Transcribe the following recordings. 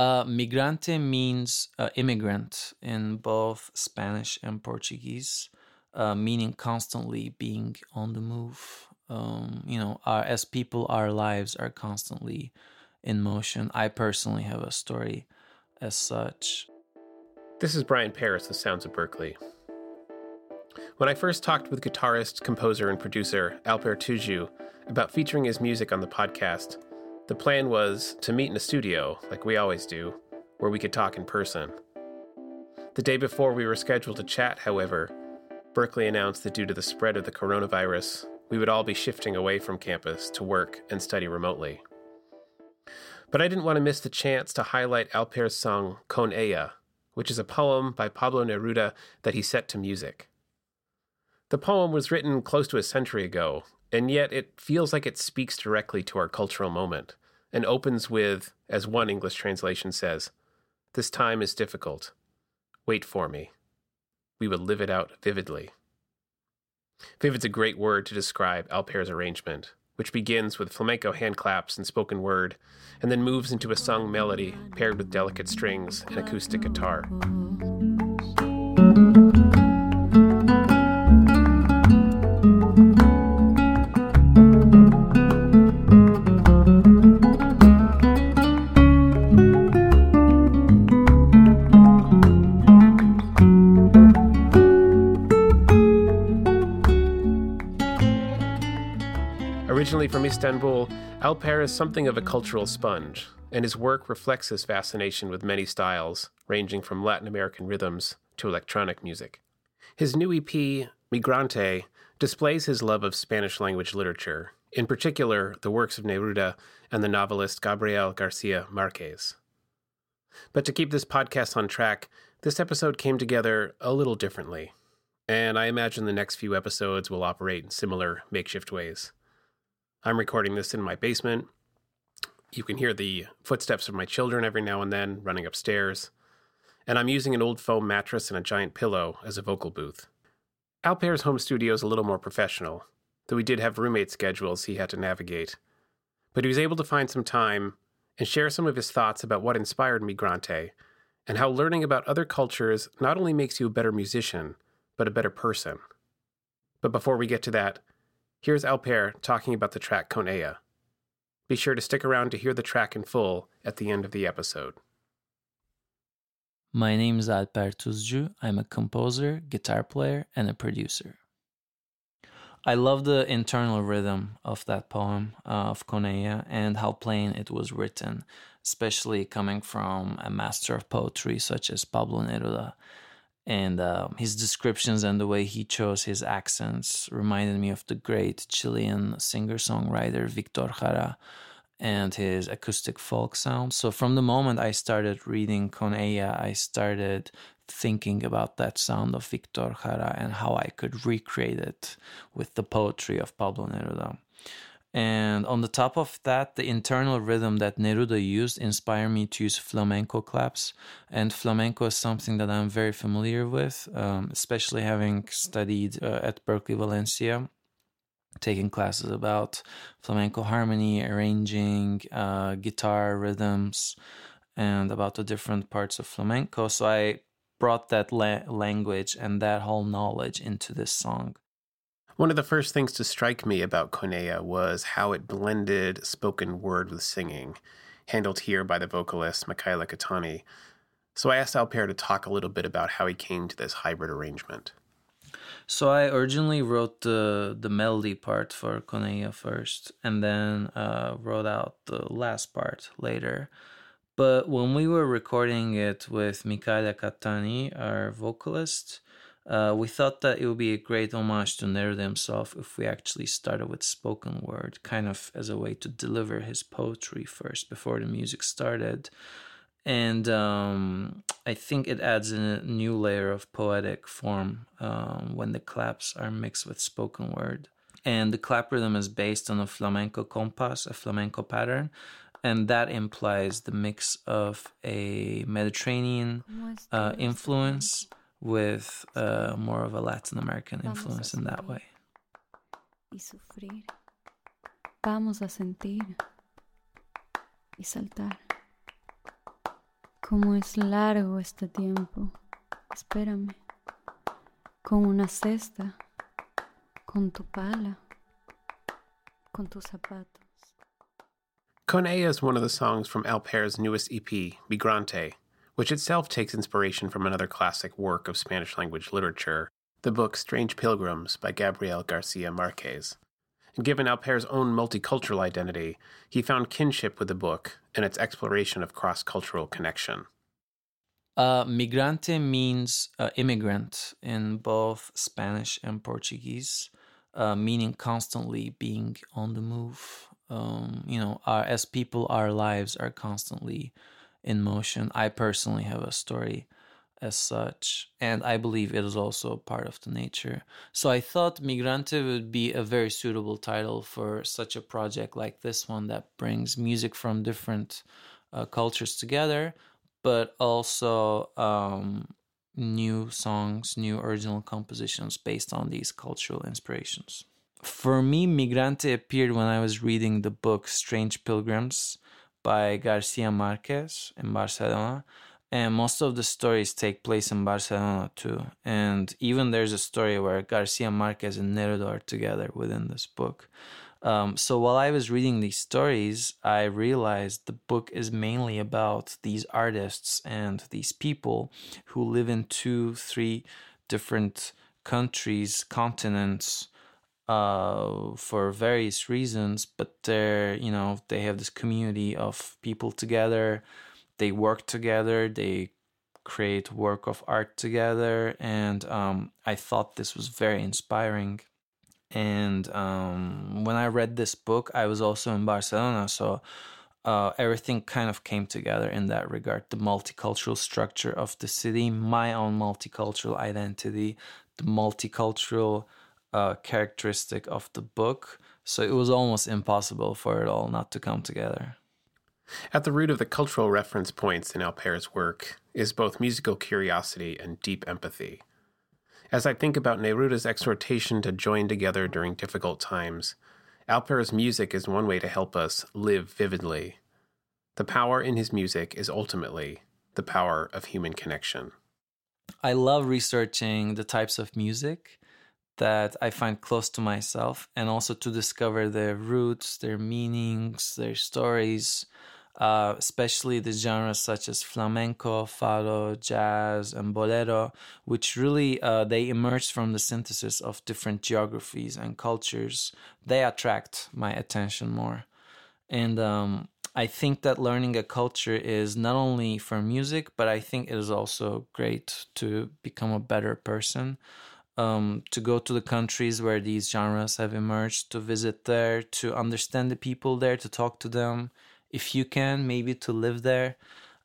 Uh, migrante means uh, immigrant in both Spanish and Portuguese, uh, meaning constantly being on the move. Um, you know, our, as people, our lives are constantly in motion. I personally have a story as such. This is Brian Paris with Sounds of Berklee. When I first talked with guitarist, composer, and producer Alper Tuzcu about featuring his music on the podcast, the plan was to meet in a studio, like we always do, where we could talk in person. The day before we were scheduled to chat, however, Berklee announced that due to the spread of the coronavirus, we would all be shifting away from campus to work and study remotely. But I didn't want to miss the chance to highlight Alper's song Con Ella, which is a poem by Pablo Neruda that he set to music. The poem was written close to a century ago, and yet it feels like it speaks directly to our cultural moment and opens with, as one English translation says, This time is difficult. Wait for me. We will live it out vividly. Vivid's a great word to describe Alper's arrangement, which begins with flamenco hand claps and spoken word, and then moves into a sung melody paired with delicate strings and acoustic guitar. From Istanbul, Alper is something of a cultural sponge, and his work reflects his fascination with many styles, ranging from Latin American rhythms to electronic music. His new EP, Migrante, displays his love of Spanish language literature, in particular the works of Neruda and the novelist Gabriel Garcia Marquez. But to keep this podcast on track, this episode came together a little differently, and I imagine the next few episodes will operate in similar makeshift ways. I'm recording this in my basement. You can hear the footsteps of my children every now and then running upstairs. And I'm using an old foam mattress and a giant pillow as a vocal booth. Alper's home studio is a little more professional, though he did have roommate schedules he had to navigate. But he was able to find some time and share some of his thoughts about what inspired Migrante and how learning about other cultures not only makes you a better musician, but a better person. But before we get to that, Here's Alper talking about the track Con Ella. Be sure to stick around to hear the track in full at the end of the episode. My name is Alper Tuzcu. I'm a composer, guitar player, and a producer. I love the internal rhythm of that poem uh, of Con Ella and how plain it was written, especially coming from a master of poetry such as Pablo Neruda and uh, his descriptions and the way he chose his accents reminded me of the great Chilean singer songwriter Victor Jara and his acoustic folk sound. So from the moment I started reading Con Ella, I started thinking about that sound of Victor Jara and how I could recreate it with the poetry of Pablo Neruda. And on the top of that, the internal rhythm that Neruda used inspired me to use flamenco claps. And flamenco is something that I'm very familiar with, um, especially having studied uh, at Berklee, Valencia, taking classes about flamenco harmony, arranging, uh, guitar rhythms, and about the different parts of flamenco. So I brought that la- language and that whole knowledge into this song. One of the first things to strike me about Con Ella was how it blended spoken word with singing, handled here by the vocalist Michaela Catani. So I asked Alper to talk a little bit about how he came to this hybrid arrangement. So I originally wrote the the melody part for Con Ella first, and then uh, wrote out the last part later. But when we were recording it with Michaela Catani, our vocalist, uh, we thought that it would be a great homage to Neruda himself if we actually started with spoken word, kind of as a way to deliver his poetry first before the music started. And um, I think it adds a new layer of poetic form um, when the claps are mixed with spoken word. And the clap rhythm is based on a flamenco compas, a flamenco pattern, and that implies the mix of a Mediterranean uh, influence with uh, more of a Latin American influence in that way. Y sufrir. Vamos a sentir y saltar. Cómo es largo este tiempo. Espérame. Con una cesta, con tu pala, con tus zapatos. Con Ella is one of the songs from Alper's newest EP, Migrante, which itself takes inspiration from another classic work of Spanish language literature, the book Strange Pilgrims by Gabriel Garcia Marquez. Given Alper's own multicultural identity, he found kinship with the book and its exploration of cross cultural connection. Uh, migrante means uh, immigrant in both Spanish and Portuguese, uh, meaning constantly being on the move um, you know, our, as people, our lives are constantly in motion. I personally have a story as such, and I believe it is also part of the nature. So I thought Migrante would be a very suitable title for such a project like this one that brings music from different uh, cultures together, but also um, new songs, new original compositions based on these cultural inspirations for me, Migrante appeared when I was reading the book Strange Pilgrims by Garcia Marquez in Barcelona. And most of the stories take place in Barcelona too. And even there's a story where Garcia Marquez and Neruda are together within this book. Um, so while I was reading these stories, I realized the book is mainly about these artists and these people who live in two, three different countries, continents, uh, for various reasons, but they're, you know, they have this community of people together. They work together. They create work of art together. And um, I thought this was very inspiring. And um, when I read this book, I was also in Barcelona. So uh, everything kind of came together in that regard the multicultural structure of the city, my own multicultural identity, the multicultural uh, characteristic of the book. So it was almost impossible for it all not to come together. At the root of the cultural reference points in Alper's work is both musical curiosity and deep empathy. As I think about Neruda's exhortation to join together during difficult times, Alper's music is one way to help us live vividly. The power in his music is ultimately the power of human connection. I love researching the types of music that I find close to myself and also to discover their roots, their meanings, their stories, uh, especially the genres such as flamenco, fado, jazz, and bolero, which really uh, they emerge from the synthesis of different geographies and cultures. They attract my attention more. And um, I think that learning a culture is not only for music, but I think it is also great to become a better person um, to go to the countries where these genres have emerged, to visit there, to understand the people there, to talk to them, if you can, maybe to live there,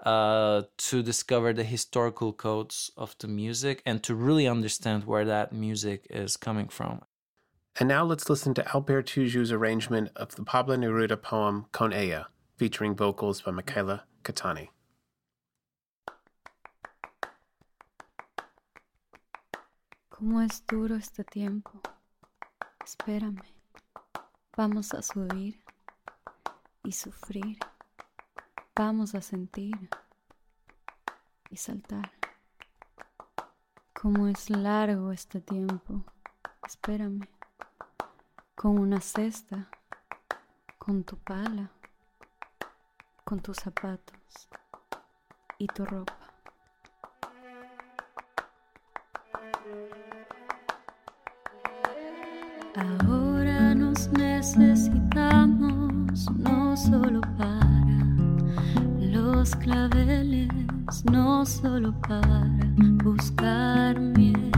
uh, to discover the historical codes of the music, and to really understand where that music is coming from. And now let's listen to Alper Tuzcu's arrangement of the Pablo Neruda poem Con Ella, featuring vocals by Michaela Catani. ¿Cómo es duro este tiempo? Espérame. Vamos a subir y sufrir. Vamos a sentir y saltar. ¿Cómo es largo este tiempo? Espérame. Con una cesta, con tu pala, con tus zapatos y tu ropa. Necesitamos no solo para los claveles, no solo para buscar miel.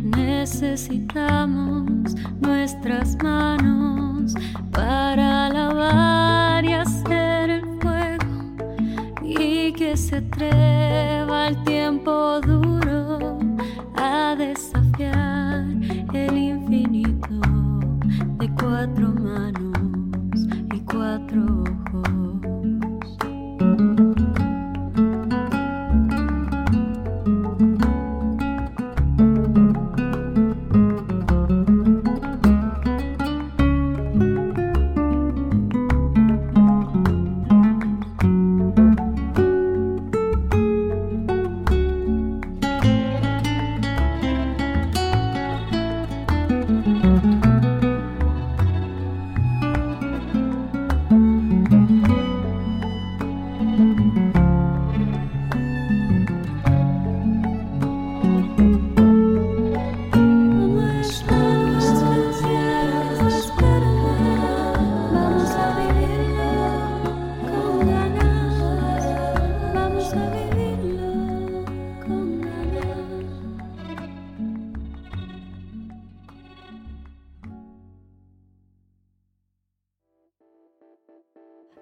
Necesitamos nuestras manos para lavar y hacer el fuego y que se atreva el tiempo duro cuatro manos y cuatro ojos.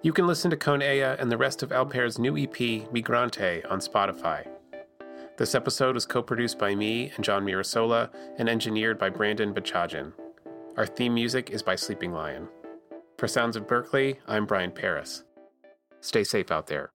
You can listen to Con Ella and the rest of Alper's new EP, Migrante, on Spotify. This episode was co produced by me and John Mirasola and engineered by Brandon Bachajin. Our theme music is by Sleeping Lion. For Sounds of Berklee, I'm Brian Paris. Stay safe out there.